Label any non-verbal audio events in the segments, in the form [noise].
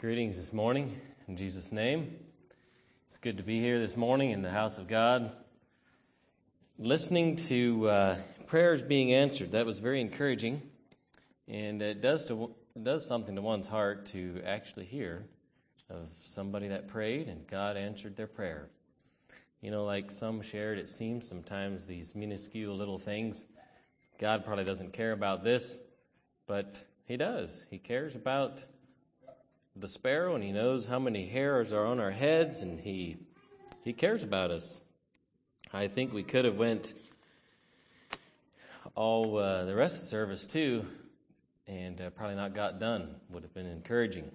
Greetings this morning in Jesus' name. It's good to be here this morning in the house of God. Listening to uh, prayers being answered, that was very encouraging. And it does, to, it does something to one's heart to actually hear of somebody that prayed and God answered their prayer. You know, like some shared, it seems sometimes these minuscule little things, God probably doesn't care about this, but He does. He cares about the sparrow and he knows how many hairs are on our heads and he he cares about us. I think we could have went all uh, the rest of the service too and uh, probably not got done. Would have been encouraging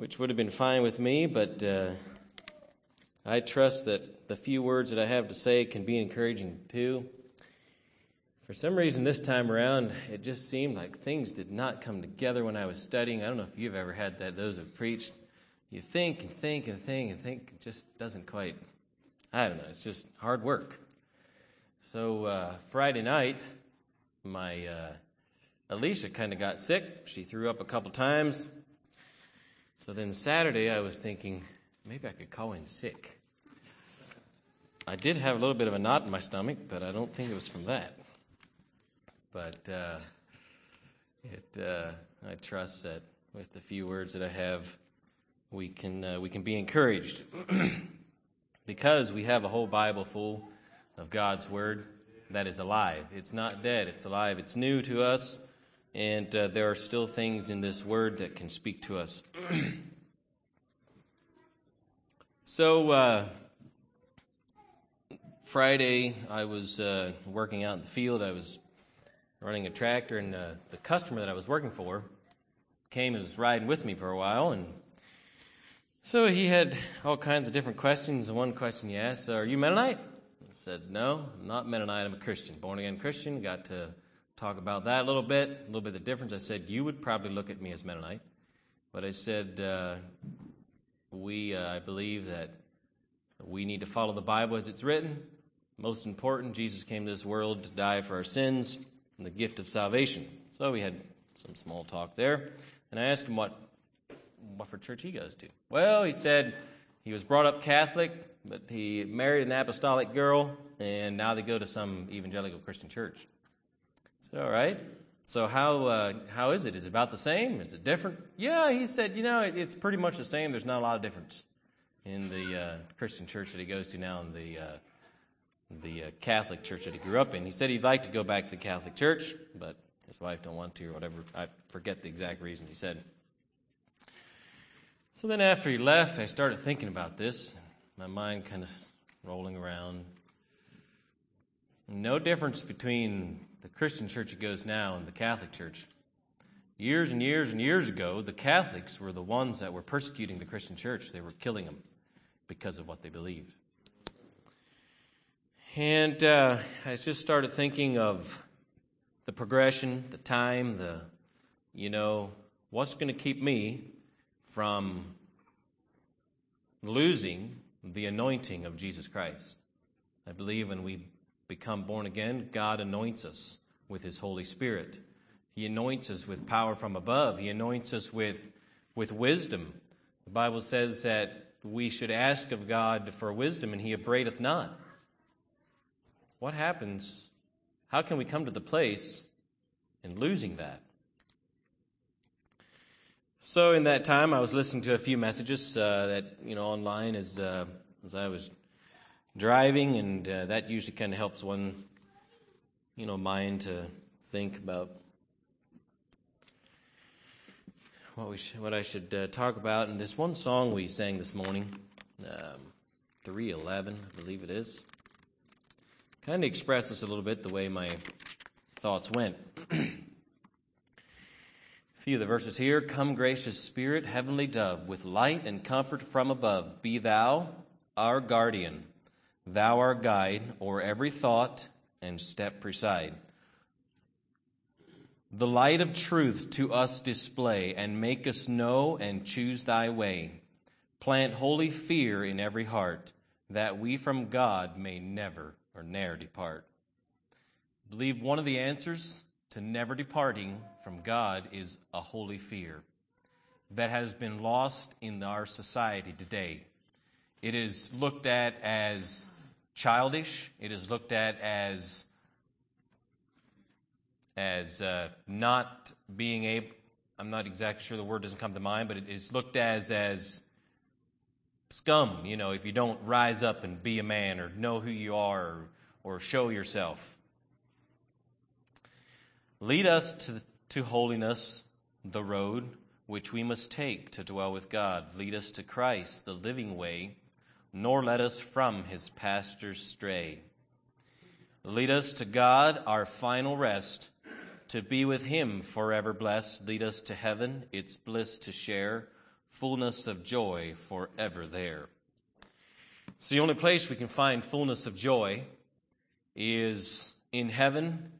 which would have been fine with me but uh, i trust that the few words that i have to say can be encouraging too for some reason, this time around, it just seemed like things did not come together when I was studying. I don't know if you've ever had that, those who have preached. You think and think and think and think, it just doesn't quite, I don't know, it's just hard work. So, uh, Friday night, my uh, Alicia kind of got sick. She threw up a couple times. So then Saturday, I was thinking, maybe I could call in sick. I did have a little bit of a knot in my stomach, but I don't think it was from that but uh, it, uh, I trust that with the few words that I have, we can uh, we can be encouraged [clears throat] because we have a whole Bible full of God's word that is alive. It's not dead. It's alive. It's new to us, and uh, there are still things in this word that can speak to us. [clears throat] so. Uh, Friday, I was uh, working out in the field. I was running a tractor, and uh, the customer that I was working for came and was riding with me for a while, and so he had all kinds of different questions. And one question he asked, "Are you Mennonite?" I said, "No, I'm not Mennonite. I'm a Christian, born again Christian." Got to talk about that a little bit, a little bit of the difference. I said, "You would probably look at me as Mennonite," but I said, uh, "We, uh, I believe that." We need to follow the Bible as it's written. Most important, Jesus came to this world to die for our sins and the gift of salvation. So we had some small talk there. And I asked him what, what for church he goes to. Well, he said he was brought up Catholic, but he married an apostolic girl, and now they go to some evangelical Christian church. So, all right. So how uh, how is it? Is it about the same? Is it different? Yeah, he said. You know, it, it's pretty much the same. There's not a lot of difference in the uh, Christian church that he goes to now and the uh, the uh, Catholic church that he grew up in. He said he'd like to go back to the Catholic church, but his wife don't want to or whatever. I forget the exact reason he said. So then after he left, I started thinking about this. My mind kind of rolling around. No difference between the Christian church he goes now and the Catholic church. Years and years and years ago, the Catholics were the ones that were persecuting the Christian church. They were killing them because of what they believed. And uh, I just started thinking of the progression, the time, the, you know, what's going to keep me from losing the anointing of Jesus Christ. I believe when we become born again, God anoints us with His Holy Spirit. He anoints us with power from above. He anoints us with, with wisdom. The Bible says that we should ask of God for wisdom, and He upbraideth not. What happens? How can we come to the place in losing that? So in that time, I was listening to a few messages uh, that you know online as uh, as I was driving, and uh, that usually kind of helps one, you know, mind to think about what we sh- what I should uh, talk about. And this one song we sang this morning, um, three eleven, I believe it is kind of express this a little bit the way my thoughts went. [clears throat] a few of the verses here Come, gracious Spirit, heavenly dove, with light and comfort from above, be thou our guardian, thou our guide, o'er every thought and step preside. The light of truth to us display, and make us know and choose thy way. Plant holy fear in every heart, that we from God may never or ne'er depart. I believe one of the answers to never departing from God is a holy fear. that has been lost in our society today. It is looked at as childish, it is looked at as as uh, not being able i'm not exactly sure the word doesn't come to mind but it is looked as as scum you know if you don't rise up and be a man or know who you are or, or show yourself. Lead us to, to holiness the road which we must take to dwell with god. Lead us to christ the living way nor let us from his pastures stray. Lead us to god our final rest to be with him forever blessed, lead us to heaven, its bliss to share, fullness of joy forever there. It's the only place we can find fullness of joy is in heaven,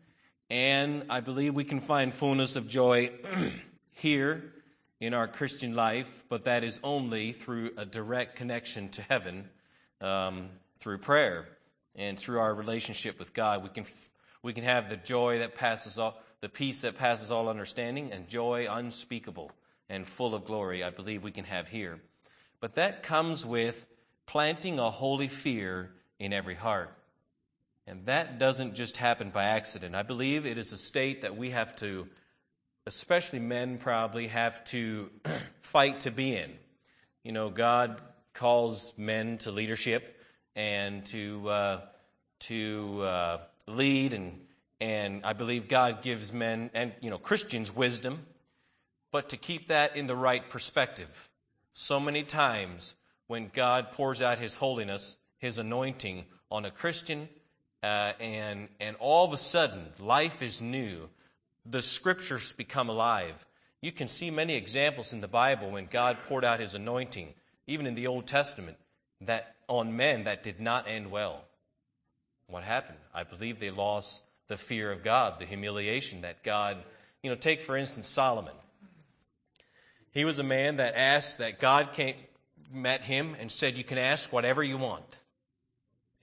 and I believe we can find fullness of joy [clears throat] here in our Christian life, but that is only through a direct connection to heaven um, through prayer and through our relationship with God. We can, we can have the joy that passes all the peace that passes all understanding, and joy unspeakable and full of glory, I believe we can have here. But that comes with planting a holy fear in every heart. And that doesn't just happen by accident. I believe it is a state that we have to, especially men probably, have to [clears throat] fight to be in. You know, God calls men to leadership and to, uh, to uh, lead and and I believe God gives men and you know Christians wisdom, but to keep that in the right perspective. So many times when God pours out His holiness, His anointing on a Christian, uh, and and all of a sudden life is new, the Scriptures become alive. You can see many examples in the Bible when God poured out His anointing, even in the Old Testament, that on men that did not end well. What happened? I believe they lost the fear of God, the humiliation that God, you know, take for instance Solomon. He was a man that asked that God came, met him and said, You can ask whatever you want.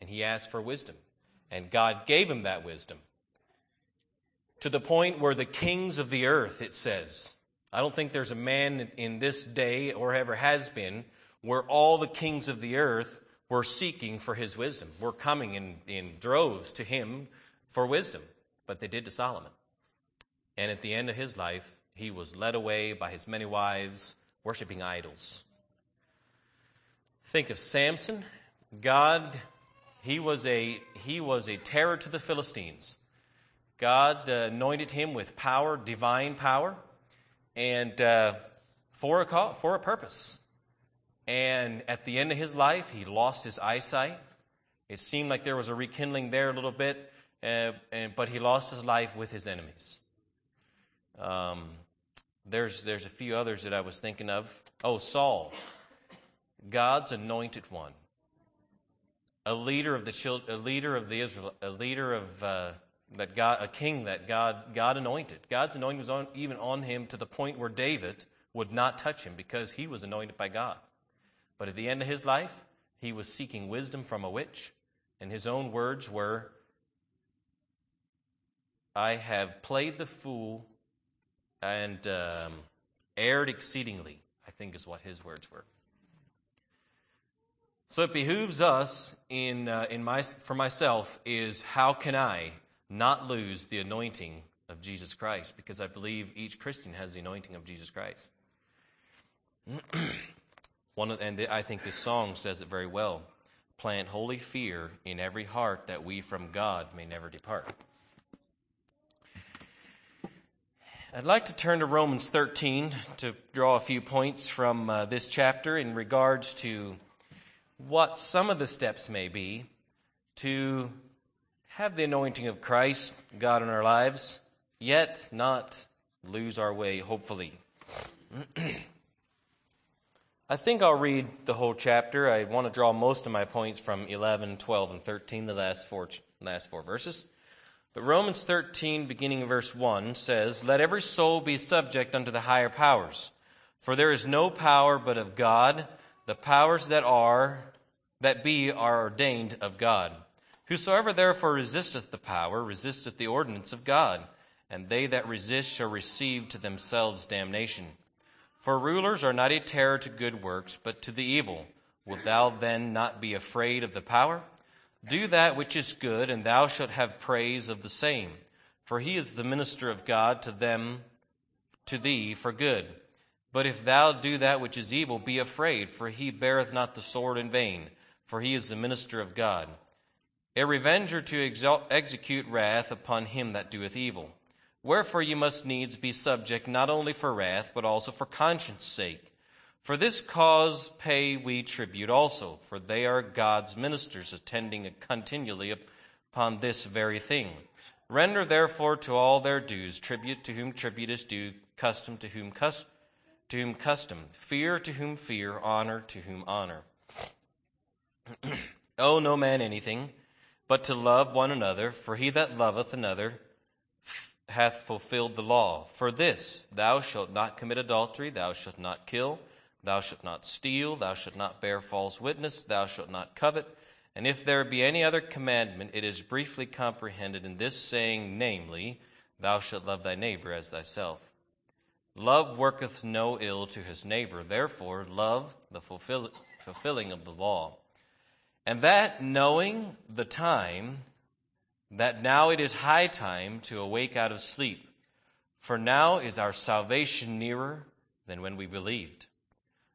And he asked for wisdom. And God gave him that wisdom. To the point where the kings of the earth, it says, I don't think there's a man in this day or ever has been where all the kings of the earth were seeking for his wisdom, were coming in, in droves to him for wisdom, but they did to Solomon. And at the end of his life, he was led away by his many wives, worshiping idols. Think of Samson. God, he was a, he was a terror to the Philistines. God uh, anointed him with power, divine power, and uh, for, a cause, for a purpose. And at the end of his life, he lost his eyesight. It seemed like there was a rekindling there a little bit, uh, and, but he lost his life with his enemies. Um, there's, there's a few others that I was thinking of. Oh, Saul, God's anointed one, a leader of the children, a leader of the Israel, a leader of uh, that God, a king that God God anointed. God's anointing was on, even on him to the point where David would not touch him because he was anointed by God. But at the end of his life, he was seeking wisdom from a witch, and his own words were, I have played the fool and um, erred exceedingly, I think is what his words were. So it behooves us in, uh, in my, for myself is how can I not lose the anointing of Jesus Christ? Because I believe each Christian has the anointing of Jesus Christ. [clears throat] One of, and I think this song says it very well. Plant holy fear in every heart that we from God may never depart. I'd like to turn to Romans 13 to draw a few points from uh, this chapter in regards to what some of the steps may be to have the anointing of Christ, God, in our lives, yet not lose our way, hopefully. [clears throat] I think I'll read the whole chapter. I want to draw most of my points from 11, 12, and 13, the last four, last four verses. But Romans 13, beginning in verse 1, says, Let every soul be subject unto the higher powers. For there is no power but of God. The powers that are, that be, are ordained of God. Whosoever therefore resisteth the power, resisteth the ordinance of God. And they that resist shall receive to themselves damnation. For rulers are not a terror to good works, but to the evil. Wilt thou then not be afraid of the power? Do that which is good, and thou shalt have praise of the same. For he is the minister of God to them, to thee for good. But if thou do that which is evil, be afraid, for he beareth not the sword in vain, for he is the minister of God. A revenger to exalt, execute wrath upon him that doeth evil. Wherefore you must needs be subject not only for wrath, but also for conscience sake. For this cause pay we tribute also, for they are God's ministers, attending continually upon this very thing. Render therefore to all their dues, tribute to whom tribute is due, custom to whom custom, to whom custom, fear to whom fear, honor to whom honor. [clears throat] owe no man anything, but to love one another, for he that loveth another hath fulfilled the law. For this, thou shalt not commit adultery, thou shalt not kill, Thou shalt not steal, thou shalt not bear false witness, thou shalt not covet. And if there be any other commandment, it is briefly comprehended in this saying, namely, Thou shalt love thy neighbor as thyself. Love worketh no ill to his neighbor, therefore, love the fulfill- fulfilling of the law. And that, knowing the time, that now it is high time to awake out of sleep, for now is our salvation nearer than when we believed.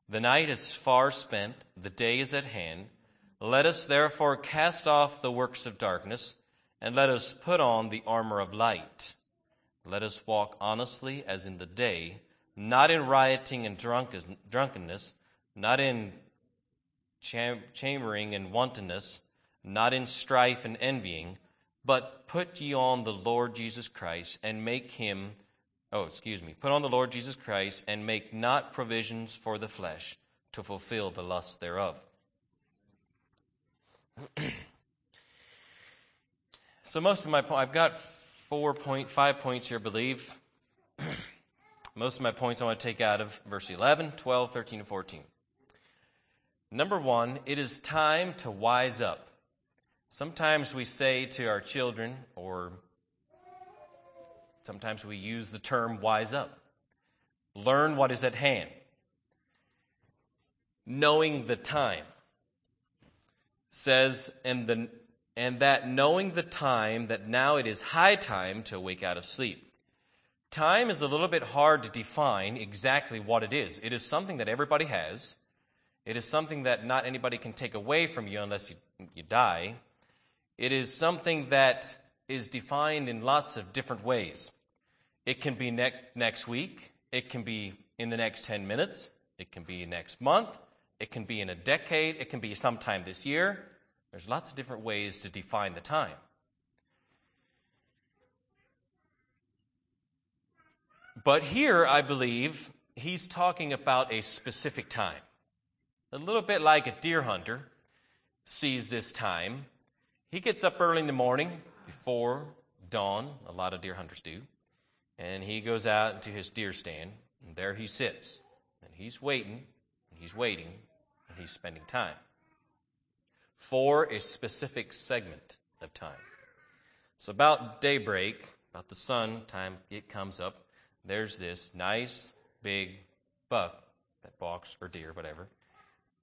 The night is far spent, the day is at hand. Let us therefore cast off the works of darkness, and let us put on the armor of light. Let us walk honestly as in the day, not in rioting and drunken, drunkenness, not in cham- chambering and wantonness, not in strife and envying, but put ye on the Lord Jesus Christ, and make him oh, excuse me, put on the Lord Jesus Christ and make not provisions for the flesh to fulfill the lusts thereof. [clears throat] so most of my I've got four point five points here, I believe. [clears throat] most of my points I want to take out of verse 11, 12, 13, and 14. Number one, it is time to wise up. Sometimes we say to our children or Sometimes we use the term wise up. Learn what is at hand. Knowing the time says, and, the, and that knowing the time, that now it is high time to wake out of sleep. Time is a little bit hard to define exactly what it is. It is something that everybody has. It is something that not anybody can take away from you unless you, you die. It is something that is defined in lots of different ways. It can be ne- next week, it can be in the next 10 minutes, it can be next month, it can be in a decade, it can be sometime this year. There's lots of different ways to define the time. But here, I believe, he's talking about a specific time. A little bit like a deer hunter sees this time he gets up early in the morning before dawn. A lot of deer hunters do. And he goes out into his deer stand, and there he sits. And he's waiting, and he's waiting, and he's spending time for a specific segment of time. So, about daybreak, about the sun time, it comes up. There's this nice big buck that walks, or deer, whatever,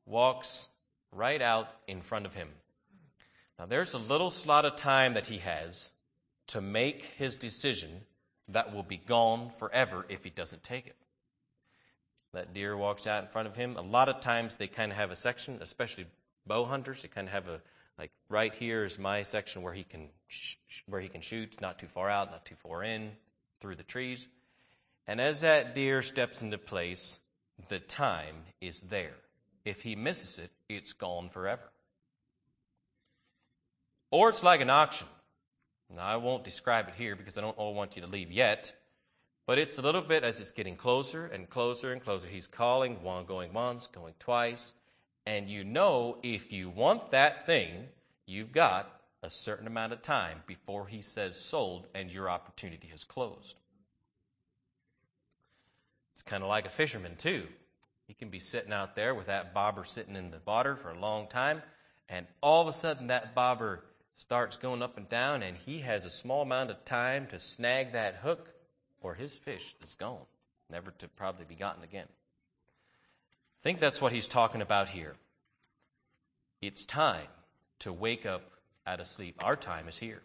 walks right out in front of him. Now, there's a little slot of time that he has to make his decision that will be gone forever if he doesn't take it. That deer walks out in front of him. A lot of times they kind of have a section, especially bow hunters. They kind of have a like right here is my section where he can sh- where he can shoot, not too far out, not too far in, through the trees. And as that deer steps into place, the time is there. If he misses it, it's gone forever. Or it's like an auction. Now, I won't describe it here because I don't want you to leave yet, but it's a little bit as it's getting closer and closer and closer. He's calling, one going once, going twice, and you know if you want that thing, you've got a certain amount of time before he says sold and your opportunity has closed. It's kind of like a fisherman, too. He can be sitting out there with that bobber sitting in the water for a long time, and all of a sudden that bobber starts going up and down, and he has a small amount of time to snag that hook, or his fish is gone, never to probably be gotten again. I think that's what he's talking about here. It's time to wake up out of sleep. Our time is here.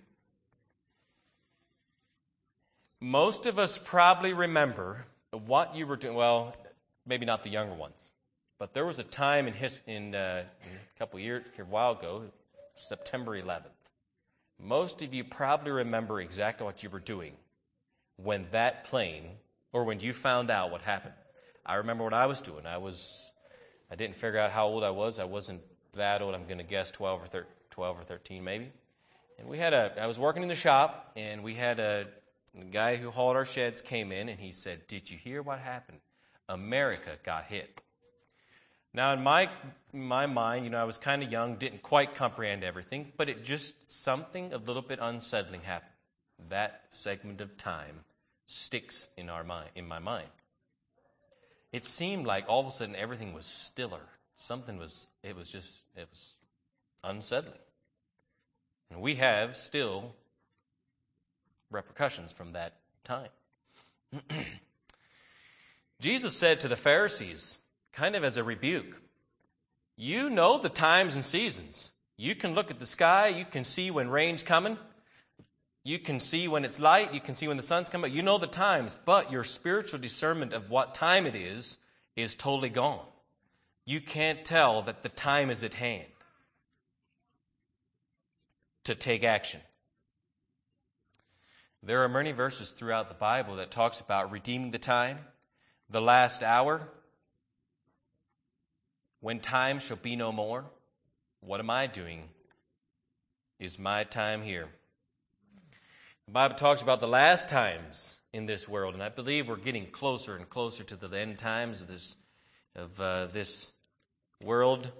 Most of us probably remember what you were doing. Well, maybe not the younger ones, but there was a time in, his, in, uh, a couple years, a while ago, September 11th. Most of you probably remember exactly what you were doing when that plane, or when you found out what happened. I remember what I was doing. I was, I didn't figure out how old I was. I wasn't that old. I'm going to guess 12 or, thir- 12 or 13 maybe. And we had a, I was working in the shop, and we had a, a guy who hauled our sheds came in, and he said, Did you hear what happened? America got hit. Now, in my, my mind, you know, I was kind of young, didn't quite comprehend everything, but it just, something a little bit unsettling happened. That segment of time sticks in, our mind, in my mind. It seemed like all of a sudden everything was stiller. Something was, it was just, it was unsettling. And we have still repercussions from that time. [clears throat] Jesus said to the Pharisees, kind of as a rebuke. You know the times and seasons. You can look at the sky, you can see when rain's coming, you can see when it's light, you can see when the sun's coming. You know the times, but your spiritual discernment of what time it is is totally gone. You can't tell that the time is at hand to take action. There are many verses throughout the Bible that talks about redeeming the time, the last hour, when time shall be no more, what am I doing? Is my time here? The Bible talks about the last times in this world, and I believe we're getting closer and closer to the end times of this of uh, this world.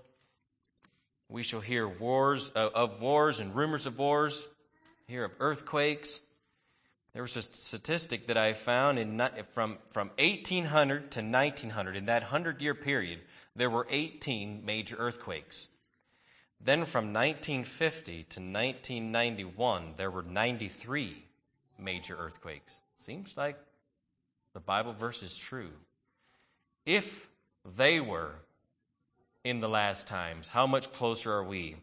We shall hear wars uh, of wars and rumors of wars, hear of earthquakes. There was a statistic that I found in, from, from 1800 to 1900, in that 100 year period, there were 18 major earthquakes. Then from 1950 to 1991, there were 93 major earthquakes. Seems like the Bible verse is true. If they were in the last times, how much closer are we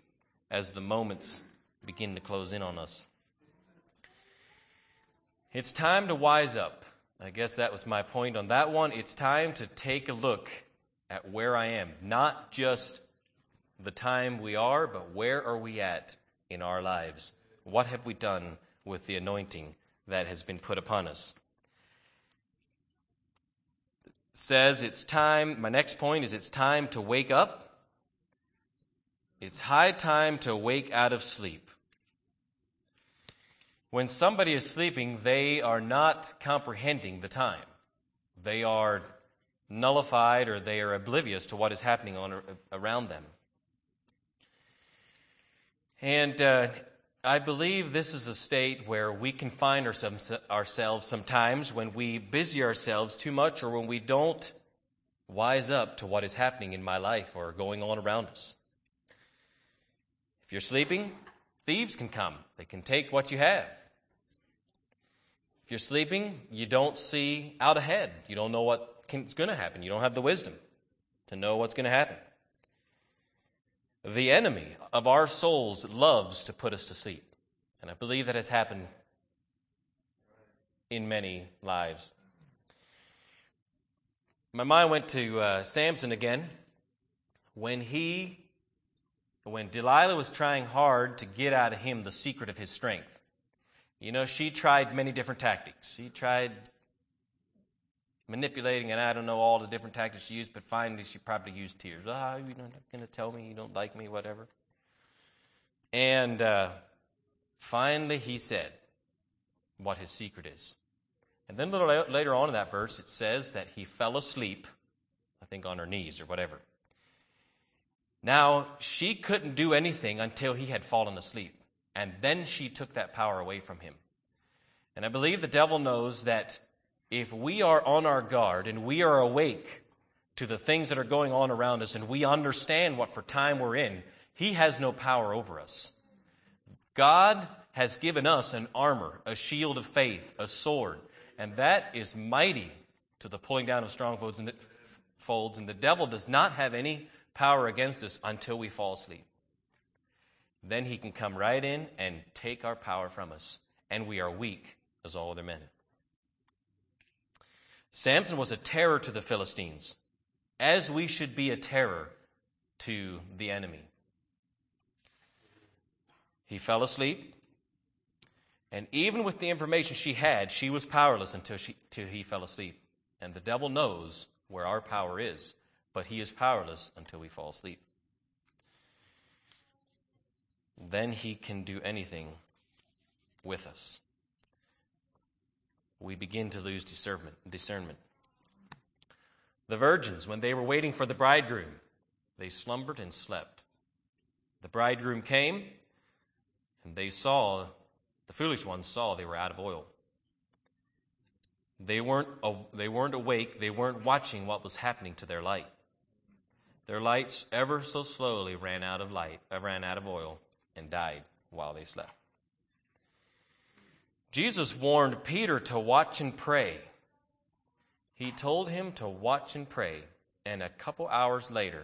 as the moments begin to close in on us? It's time to wise up. I guess that was my point on that one. It's time to take a look at where I am. Not just the time we are, but where are we at in our lives? What have we done with the anointing that has been put upon us? says it's time, my next point is it's time to wake up. It's high time to wake out of sleep. When somebody is sleeping, they are not comprehending the time. They are nullified or they are oblivious to what is happening on, around them. And uh, I believe this is a state where we can find ourselves sometimes when we busy ourselves too much or when we don't wise up to what is happening in my life or going on around us. If you're sleeping, thieves can come, they can take what you have. If you're sleeping, you don't see out ahead, you don't know what it's going to happen. You don't have the wisdom to know what's going to happen. The enemy of our souls loves to put us to sleep. And I believe that has happened in many lives. My mind went to uh, Samson again when he, when Delilah was trying hard to get out of him the secret of his strength. You know, she tried many different tactics. She tried manipulating, and I don't know all the different tactics she used, but finally she probably used tears. Ah, oh, you're not going to tell me you don't like me, whatever. And uh, finally he said what his secret is. And then a little later on in that verse, it says that he fell asleep, I think on her knees or whatever. Now, she couldn't do anything until he had fallen asleep. And then she took that power away from him. And I believe the devil knows that if we are on our guard and we are awake to the things that are going on around us and we understand what for time we're in, he has no power over us. God has given us an armor, a shield of faith, a sword, and that is mighty to the pulling down of strongholds and folds, and the devil does not have any power against us until we fall asleep. Then he can come right in and take our power from us, and we are weak as all other men. Samson was a terror to the Philistines, as we should be a terror to the enemy. He fell asleep, and even with the information she had, she was powerless until, she, until he fell asleep. And the devil knows where our power is, but he is powerless until we fall asleep. Then he can do anything with us. We begin to lose discernment. The virgins, when they were waiting for the bridegroom, they slumbered and slept. The bridegroom came, and they saw, the foolish ones saw they were out of oil. They weren't, they weren't awake, they weren't watching what was happening to their light. Their lights ever so slowly ran out of light, uh, ran out of oil, and died while they slept. Jesus warned Peter to watch and pray. He told him to watch and pray, and a couple hours later,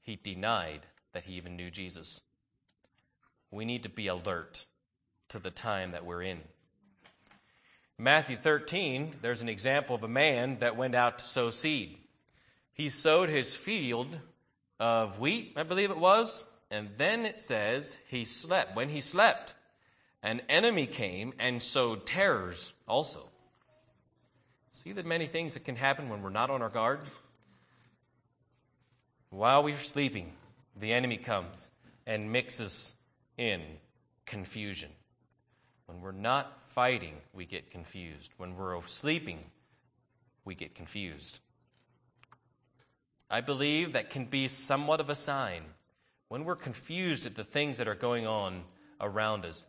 he denied that he even knew Jesus. We need to be alert to the time that we're in. Matthew 13, there's an example of a man that went out to sow seed. He sowed his field of wheat, I believe it was, and then it says he slept. When he slept, an enemy came and sowed terrors also. See the many things that can happen when we're not on our guard? While we're sleeping, the enemy comes and mixes in confusion. When we're not fighting, we get confused. When we're sleeping, we get confused. I believe that can be somewhat of a sign. When we're confused at the things that are going on around us,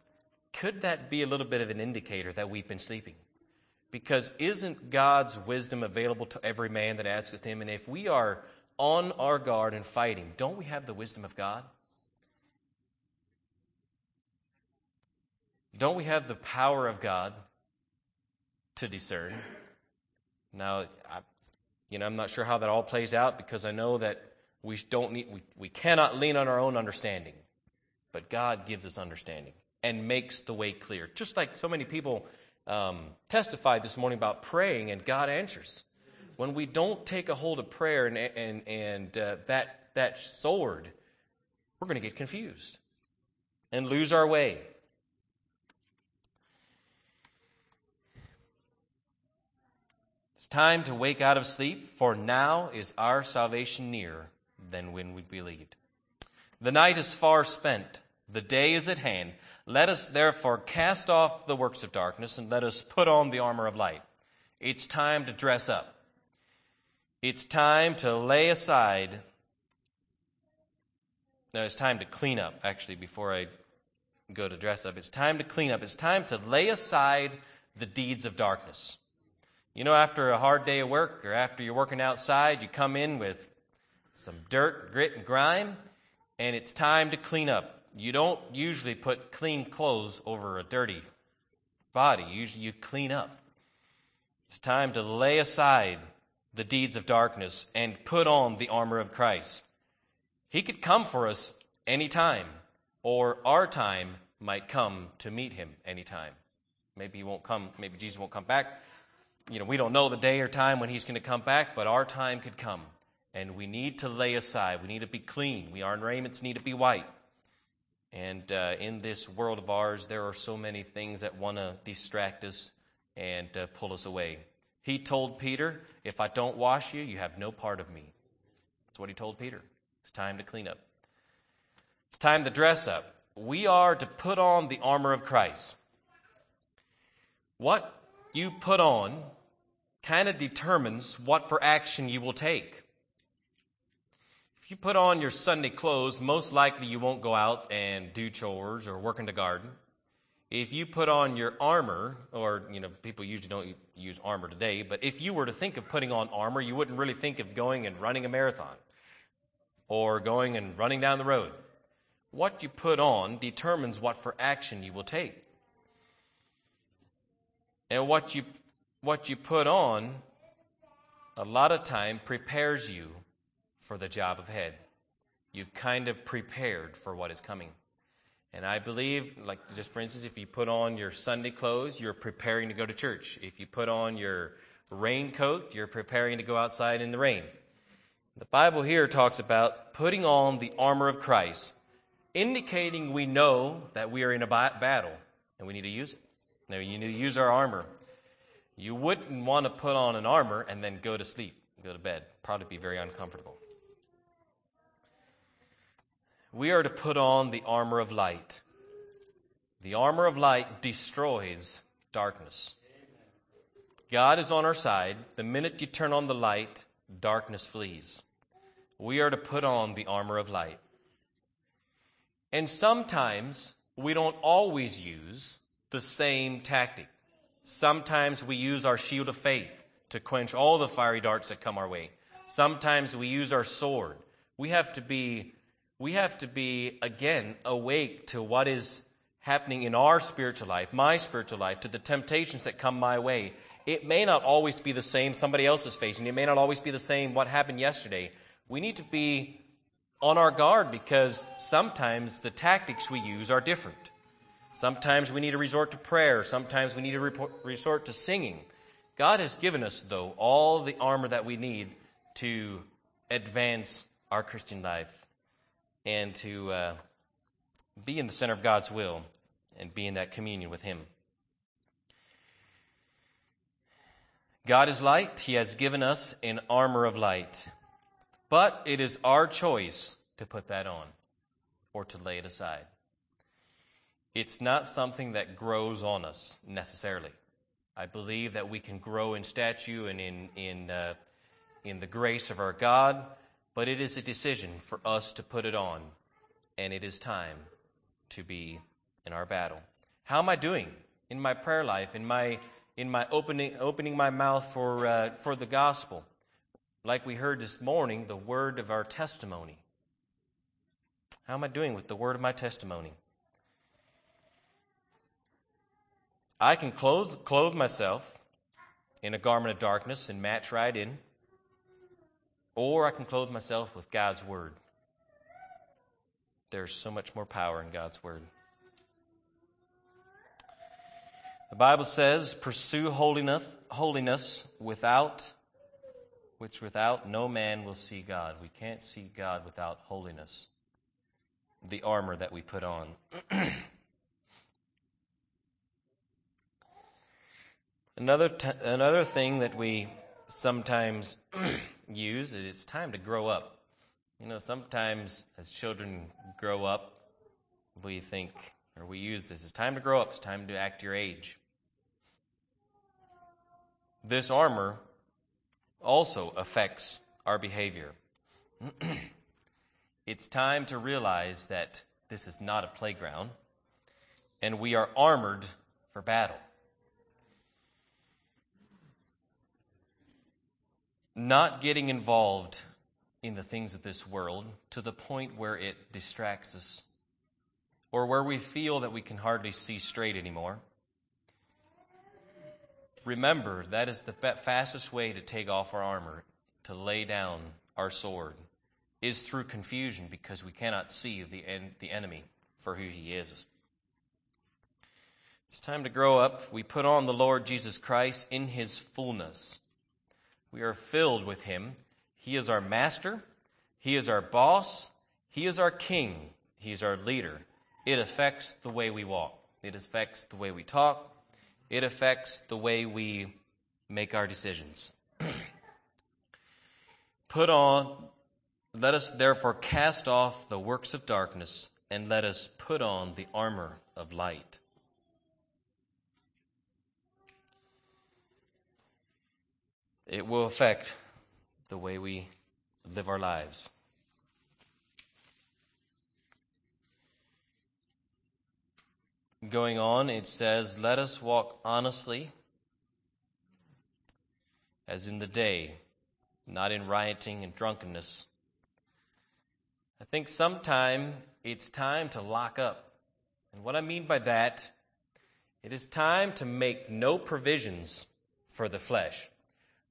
could that be a little bit of an indicator that we've been sleeping? Because isn't God's wisdom available to every man that asketh him? And if we are on our guard and fighting, don't we have the wisdom of God? Don't we have the power of God to discern? Now, I, you know, I'm not sure how that all plays out because I know that we don't need, we, we cannot lean on our own understanding, but God gives us understanding and makes the way clear. Just like so many people um, testified this morning about praying and God answers. When we don't take a hold of prayer and, and, and uh, that, that sword, we're going to get confused and lose our way. It's time to wake out of sleep, for now is our salvation nearer than when we believed. The night is far spent, the day is at hand. Let us therefore cast off the works of darkness and let us put on the armor of light. It's time to dress up. It's time to lay aside. No, it's time to clean up, actually, before I go to dress up. It's time to clean up. It's time to lay aside the deeds of darkness. You know, after a hard day of work or after you're working outside, you come in with some dirt, grit, and grime, and it's time to clean up. You don't usually put clean clothes over a dirty body, usually you clean up. It's time to lay aside the deeds of darkness and put on the armor of Christ. He could come for us anytime, or our time might come to meet him anytime. Maybe he won't come, maybe Jesus won't come back you know, we don't know the day or time when he's going to come back, but our time could come. And we need to lay aside. We need to be clean. We, our raiments need to be white. And uh, in this world of ours, there are so many things that want to distract us and uh, pull us away. He told Peter, If I don't wash you, you have no part of me. That's what he told Peter. It's time to clean up. It's time to dress up. We are to put on the armor of Christ. What you put on kind of determines what for action you will take. You put on your Sunday clothes, most likely you won't go out and do chores or work in the garden. If you put on your armor, or, you know, people usually don't use armor today, but if you were to think of putting on armor, you wouldn't really think of going and running a marathon or going and running down the road. What you put on determines what for action you will take. And what you, what you put on, a lot of time prepares you for the job ahead. You've kind of prepared for what is coming. And I believe, like just for instance, if you put on your Sunday clothes, you're preparing to go to church. If you put on your raincoat, you're preparing to go outside in the rain. The Bible here talks about putting on the armor of Christ, indicating we know that we are in a battle and we need to use it. Now, you need to use our armor. You wouldn't want to put on an armor and then go to sleep, go to bed. Probably be very uncomfortable. We are to put on the armor of light. The armor of light destroys darkness. God is on our side. The minute you turn on the light, darkness flees. We are to put on the armor of light. And sometimes we don't always use the same tactic. Sometimes we use our shield of faith to quench all the fiery darts that come our way. Sometimes we use our sword. We have to be we have to be again awake to what is happening in our spiritual life, my spiritual life, to the temptations that come my way. It may not always be the same somebody else is facing. It may not always be the same what happened yesterday. We need to be on our guard because sometimes the tactics we use are different. Sometimes we need to resort to prayer. Sometimes we need to resort to singing. God has given us, though, all the armor that we need to advance our Christian life and to uh, be in the center of God's will and be in that communion with Him. God is light. He has given us an armor of light. But it is our choice to put that on or to lay it aside. It's not something that grows on us necessarily. I believe that we can grow in stature and in, in, uh, in the grace of our God but it is a decision for us to put it on, and it is time to be in our battle. How am I doing in my prayer life, in my, in my opening, opening my mouth for, uh, for the gospel? Like we heard this morning, the word of our testimony. How am I doing with the word of my testimony? I can clothe, clothe myself in a garment of darkness and match right in. Or I can clothe myself with God's Word. There's so much more power in God's Word. The Bible says, pursue holiness, holiness without which without no man will see God. We can't see God without holiness, the armor that we put on. [clears throat] another, t- another thing that we sometimes [clears throat] use is it's time to grow up. You know, sometimes as children grow up, we think, or we use this, it's time to grow up, it's time to act your age. This armor also affects our behavior. [clears throat] it's time to realize that this is not a playground, and we are armored for battle. Not getting involved in the things of this world to the point where it distracts us or where we feel that we can hardly see straight anymore. Remember, that is the fastest way to take off our armor, to lay down our sword, is through confusion because we cannot see the, en- the enemy for who he is. It's time to grow up. We put on the Lord Jesus Christ in his fullness. We are filled with Him. He is our master. He is our boss. He is our king. He is our leader. It affects the way we walk. It affects the way we talk. It affects the way we make our decisions. [clears throat] Put on, let us therefore cast off the works of darkness and let us put on the armor of light. It will affect the way we live our lives. Going on, it says, Let us walk honestly as in the day, not in rioting and drunkenness. I think sometime it's time to lock up. And what I mean by that, it is time to make no provisions for the flesh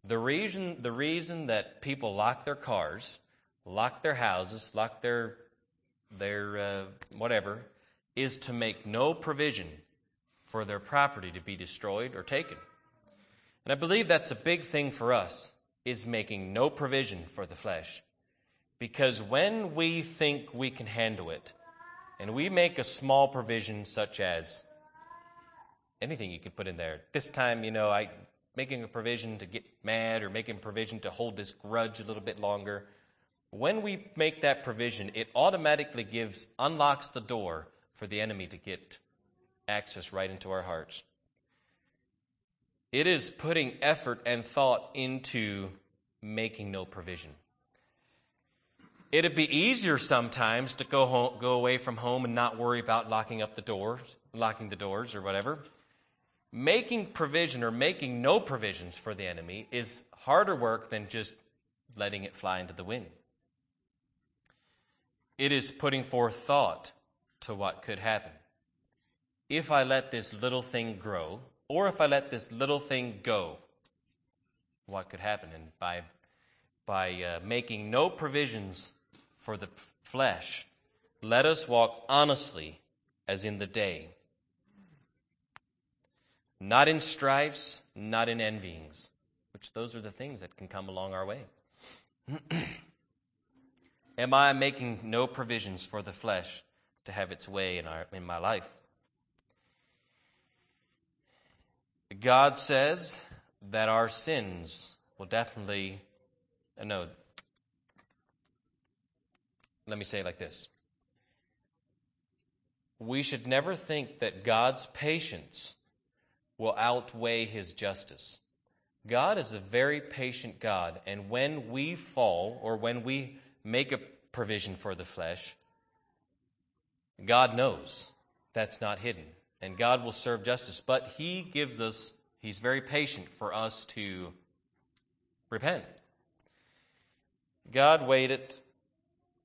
The reason, the reason that people lock their cars, lock their houses, lock their, their uh, whatever, is to make no provision for their property to be destroyed or taken. And I believe that's a big thing for us, is making no provision for the flesh. Because when we think we can handle it, and we make a small provision such as anything you can put in there. This time, you know, I making a provision to get mad or making a provision to hold this grudge a little bit longer. When we make that provision, it automatically gives unlocks the door for the enemy to get access right into our hearts. It is putting effort and thought into making no provision. It'd be easier sometimes to go home, go away from home and not worry about locking up the doors, locking the doors or whatever. Making provision or making no provisions for the enemy is harder work than just letting it fly into the wind. It is putting forth thought to what could happen. If I let this little thing grow, or if I let this little thing go, what could happen? And by, by uh, making no provisions for the flesh, let us walk honestly as in the day. Not in strifes, not in envyings, which those are the things that can come along our way. [clears throat] Am I making no provisions for the flesh to have its way in, our, in my life? God says that our sins will definitely, uh, no, let me say it like this. We should never think that God's patience will outweigh his justice. God is a very patient God, and when we fall or when we make a provision for the flesh, God knows that's not hidden, and God will serve justice. But He gives us, He's very patient for us to repent. God waited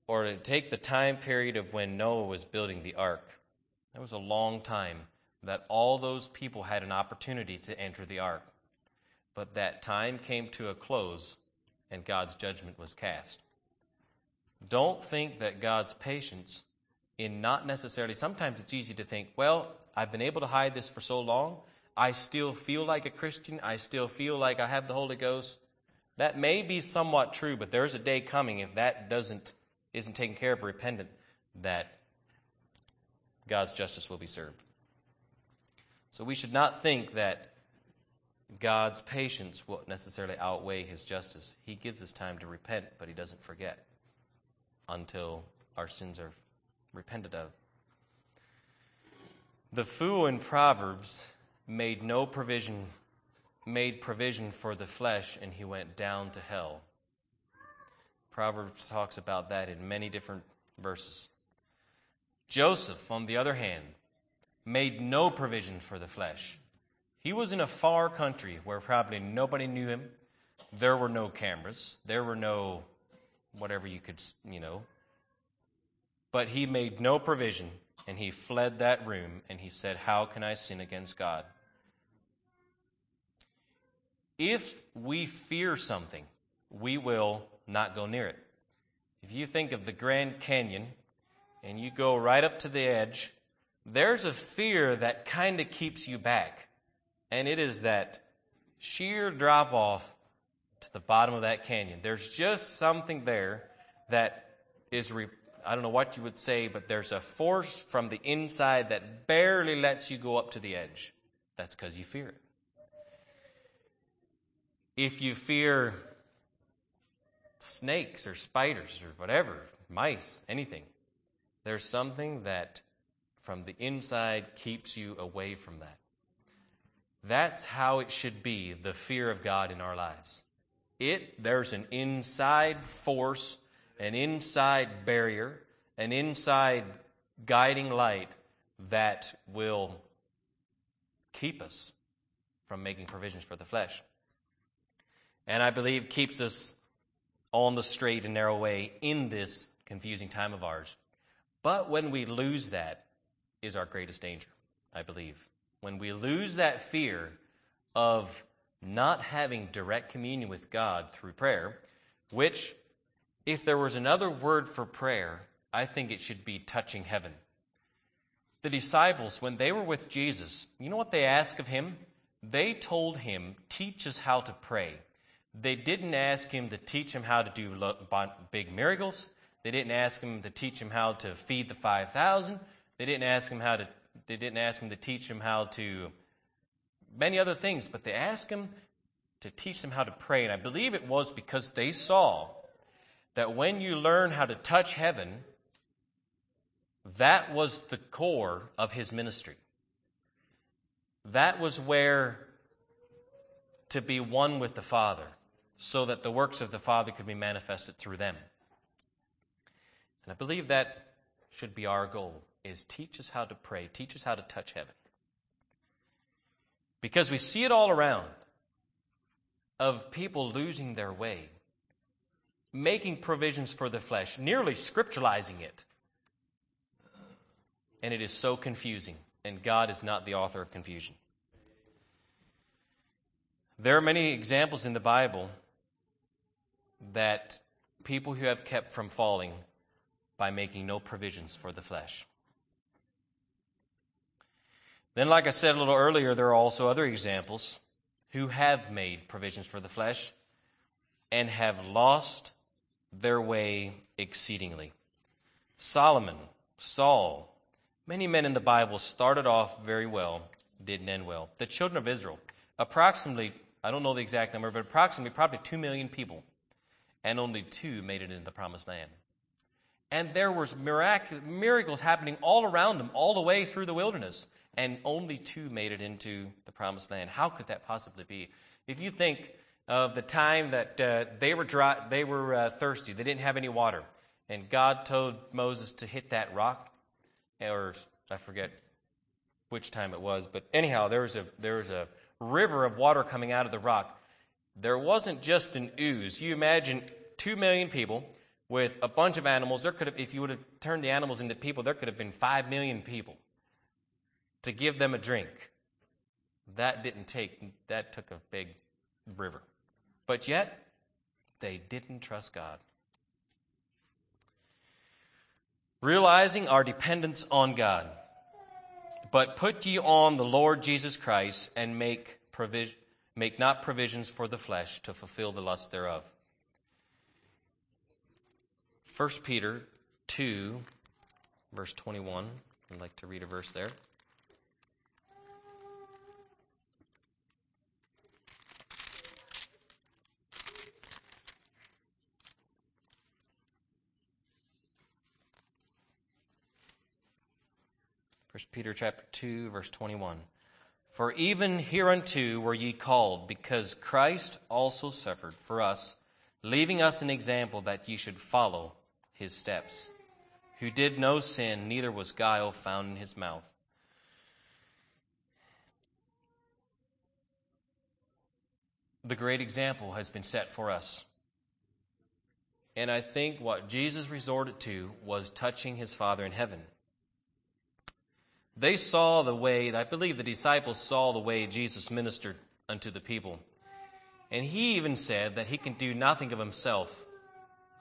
or to take the time period of when Noah was building the ark. That was a long time that all those people had an opportunity to enter the ark. But that time came to a close and God's judgment was cast. Don't think that God's patience in not necessarily, sometimes it's easy to think, well, I've been able to hide this for so long. I still feel like a Christian. I still feel like I have the Holy Ghost. That may be somewhat true, but there's a day coming if that doesn't isn't taken care of repentant, that God's justice will be served. So we should not think that God's patience will necessarily outweigh his justice. He gives us time to repent, but he doesn't forget until our sins are repented of. The fool in Proverbs made no provision, made provision for the flesh, and he went down to hell. Proverbs talks about that in many different verses. Joseph, on the other hand, made no provision for the flesh. He was in a far country where probably nobody knew him. There were no cameras. There were no whatever you could, you know. But he made no provision and he fled that room and he said, How can I sin against God? If we fear something, we will not go near it. If you think of the Grand Canyon and you go right up to the edge, there's a fear that kind of keeps you back. And it is that sheer drop off to the bottom of that canyon. There's just something there that is, re- I don't know what you would say, but there's a force from the inside that barely lets you go up to the edge. That's because you fear it. If you fear snakes or spiders or whatever, mice, anything. There's something that from the inside keeps you away from that. That's how it should be, the fear of God in our lives. It, there's an inside force, an inside barrier, an inside guiding light that will keep us from making provisions for the flesh. And I believe keeps us on the straight and narrow way in this confusing time of ours. But when we lose that, is our greatest danger, I believe. When we lose that fear of not having direct communion with God through prayer, which, if there was another word for prayer, I think it should be touching heaven. The disciples, when they were with Jesus, you know what they asked of him? They told him, Teach us how to pray. They didn't ask him to teach him how to do big miracles. They didn't ask him to teach him how to feed the 5,000. They didn't ask him how to they didn't ask him to teach him how to many other things, but they asked him to teach them how to pray. And I believe it was because they saw that when you learn how to touch heaven, that was the core of his ministry. That was where to be one with the Father, so that the works of the Father could be manifested through them. And I believe that should be our goal is teach us how to pray, teach us how to touch heaven. Because we see it all around of people losing their way, making provisions for the flesh, nearly scripturalizing it. And it is so confusing, and God is not the author of confusion. There are many examples in the Bible that people who have kept from falling by making no provisions for the flesh. Then, like I said a little earlier, there are also other examples who have made provisions for the flesh and have lost their way exceedingly. Solomon, Saul, many men in the Bible started off very well, didn't end well. The children of Israel, approximately, I don't know the exact number, but approximately probably 2 million people, and only two made it into the promised land. And there was mirac- miracles happening all around them, all the way through the wilderness and only two made it into the promised land. How could that possibly be? If you think of the time that uh, they were dry, they were uh, thirsty, they didn't have any water, and God told Moses to hit that rock, or I forget which time it was, but anyhow, there was a there was a river of water coming out of the rock. There wasn't just an ooze. You imagine two million people with a bunch of animals. There could have, if you would have turned the animals into people, there could have been five million people to give them a drink. That didn't take, that took a big river. But yet, they didn't trust God. Realizing our dependence on God. But put ye on the Lord Jesus Christ and make, provision, make not provisions for the flesh to fulfill the lust thereof. 1 Peter 2, verse 21. I'd like to read a verse there. 1 Peter chapter 2 verse 21. For even hereunto were ye called, because Christ also suffered for us, leaving us an example that ye should follow his steps, who did no sin, neither was guile found in his mouth. The great example has been set for us. And I think what Jesus resorted to was touching his Father in heaven. They saw the way, I believe the disciples saw the way Jesus ministered unto the people. And he even said that he can do nothing of himself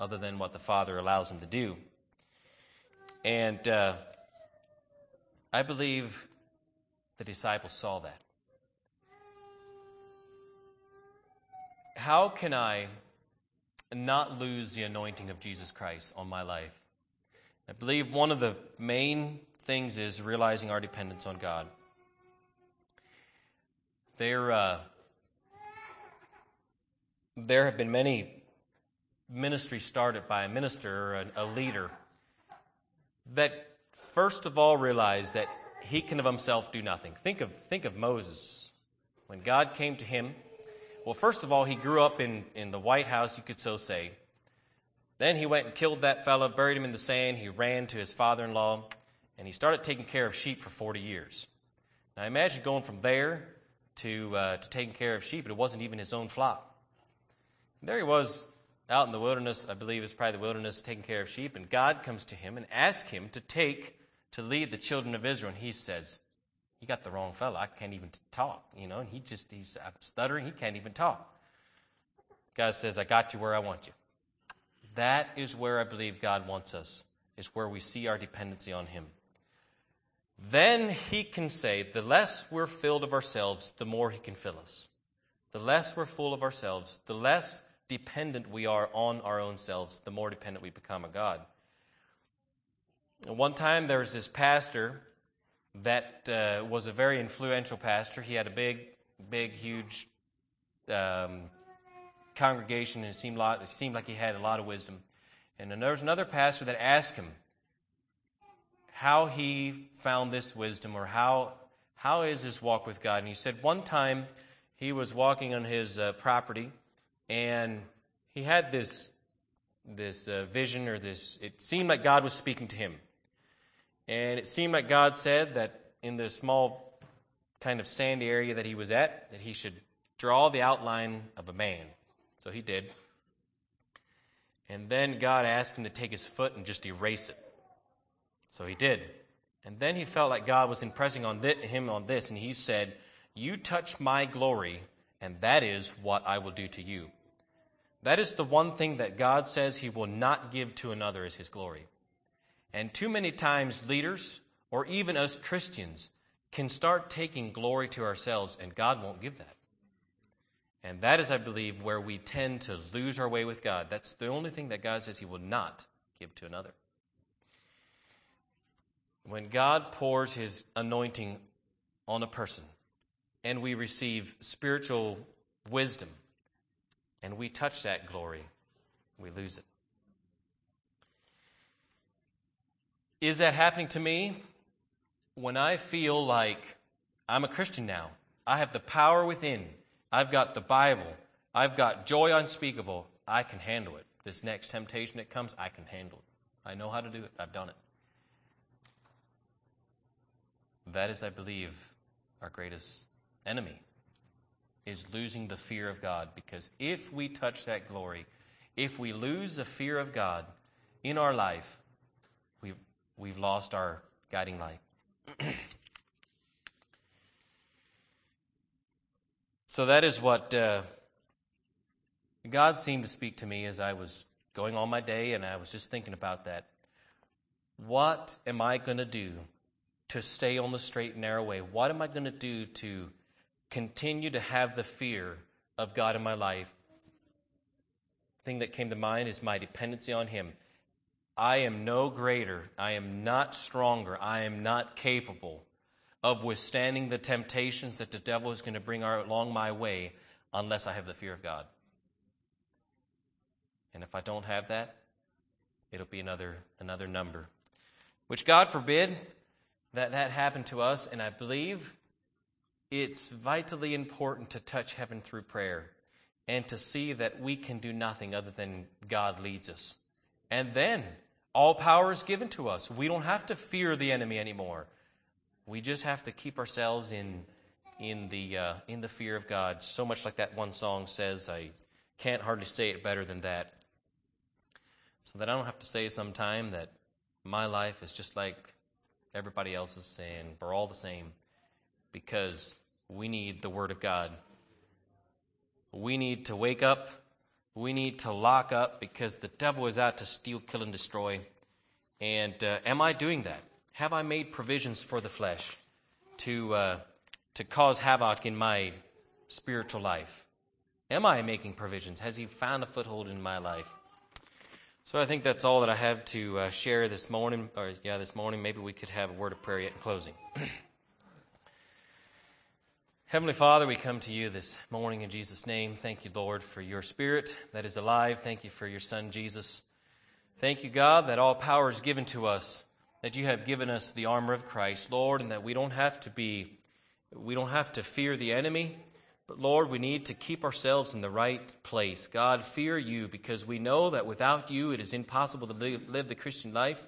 other than what the Father allows him to do. And uh, I believe the disciples saw that. How can I not lose the anointing of Jesus Christ on my life? I believe one of the main things is realizing our dependence on God. There, uh, there have been many ministries started by a minister or a, leader that first of all realize that he can of himself do nothing. Think of, think of Moses. When God came to him, well, first of all, he grew up in, in the White House, you could so say. Then he went and killed that fellow, buried him in the sand. He ran to his father in law and he started taking care of sheep for 40 years. Now imagine going from there to, uh, to taking care of sheep, it wasn't even his own flock. And there he was out in the wilderness, I believe it's probably the wilderness, taking care of sheep, and God comes to him and asks him to take, to lead the children of Israel, and he says, you got the wrong fellow. I can't even talk, you know. And he just, he's I'm stuttering. He can't even talk. God says, I got you where I want you. That is where I believe God wants us, is where we see our dependency on Him. Then He can say, the less we're filled of ourselves, the more He can fill us. The less we're full of ourselves, the less dependent we are on our own selves, the more dependent we become on God. One time there was this pastor that uh, was a very influential pastor. He had a big, big, huge um, congregation, and it seemed, lot, it seemed like he had a lot of wisdom. And then there was another pastor that asked him how he found this wisdom or how, how is his walk with God. And he said one time he was walking on his uh, property and he had this, this uh, vision or this, it seemed like God was speaking to him. And it seemed like God said that in the small kind of sandy area that he was at, that he should draw the outline of a man. So he did. And then God asked him to take his foot and just erase it. So he did. And then he felt like God was impressing on him on this, and he said, You touch my glory, and that is what I will do to you. That is the one thing that God says he will not give to another is his glory. And too many times, leaders, or even us Christians, can start taking glory to ourselves, and God won't give that. And that is, I believe, where we tend to lose our way with God. That's the only thing that God says He will not give to another. When God pours His anointing on a person, and we receive spiritual wisdom, and we touch that glory, we lose it. Is that happening to me? When I feel like I'm a Christian now, I have the power within, I've got the Bible, I've got joy unspeakable, I can handle it. This next temptation that comes, I can handle it. I know how to do it, I've done it. That is, I believe, our greatest enemy is losing the fear of God. Because if we touch that glory, if we lose the fear of God in our life, we've lost our guiding light. [clears throat] so that is what uh, God seemed to speak to me as I was going on my day, and I was just thinking about that. What am I going to do to stay on the straight and narrow way? What am I going to do to continue to have the fear of God in my life? The thing that came to mind is my dependency on Him. I am no greater, I am not stronger, I am not capable of withstanding the temptations that the devil is going to bring along my way unless I have the fear of God. And if I don't have that, it'll be another another number. Which God forbid that that happened to us, and I believe it's vitally important to touch heaven through prayer and to see that we can do nothing other than God leads us. And then all power is given to us. We don't have to fear the enemy anymore. We just have to keep ourselves in, in, the, uh, in the fear of God. So much like that one song says, I can't hardly say it better than that. So that I don't have to say sometime that my life is just like everybody else's saying, we're all the same. Because we need the Word of God. We need to wake up we need to lock up because the devil is out to steal, kill, and destroy. And uh, am I doing that? Have I made provisions for the flesh to, uh, to cause havoc in my spiritual life? Am I making provisions? Has he found a foothold in my life? So I think that's all that I have to uh, share this morning. Or yeah, this morning. Maybe we could have a word of prayer yet in closing. [clears throat] Heavenly Father, we come to you this morning in Jesus' name. Thank you, Lord, for your Spirit that is alive. Thank you for your Son, Jesus. Thank you, God, that all power is given to us, that you have given us the armor of Christ, Lord, and that we don't have to be, we don't have to fear the enemy, but Lord, we need to keep ourselves in the right place. God, fear you because we know that without you it is impossible to live the Christian life.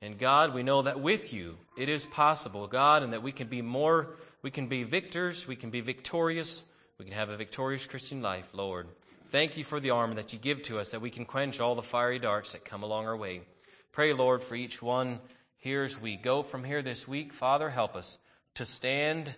And God, we know that with you it is possible, God, and that we can be more we can be victors. We can be victorious. We can have a victorious Christian life, Lord. Thank you for the armor that you give to us that we can quench all the fiery darts that come along our way. Pray, Lord, for each one here as we go from here this week. Father, help us. to stand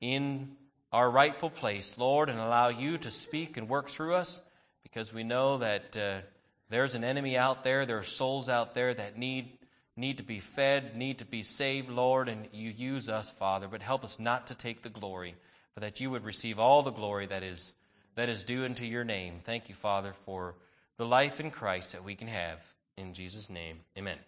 in our rightful place, Lord, and allow you to speak and work through us because we know that uh, there's an enemy out there, there are souls out there that need, need to be fed, need to be saved, Lord, and you use us, Father, but help us not to take the glory, but that you would receive all the glory that is, that is due unto your name. Thank you, Father, for the life in Christ that we can have. In Jesus' name, amen.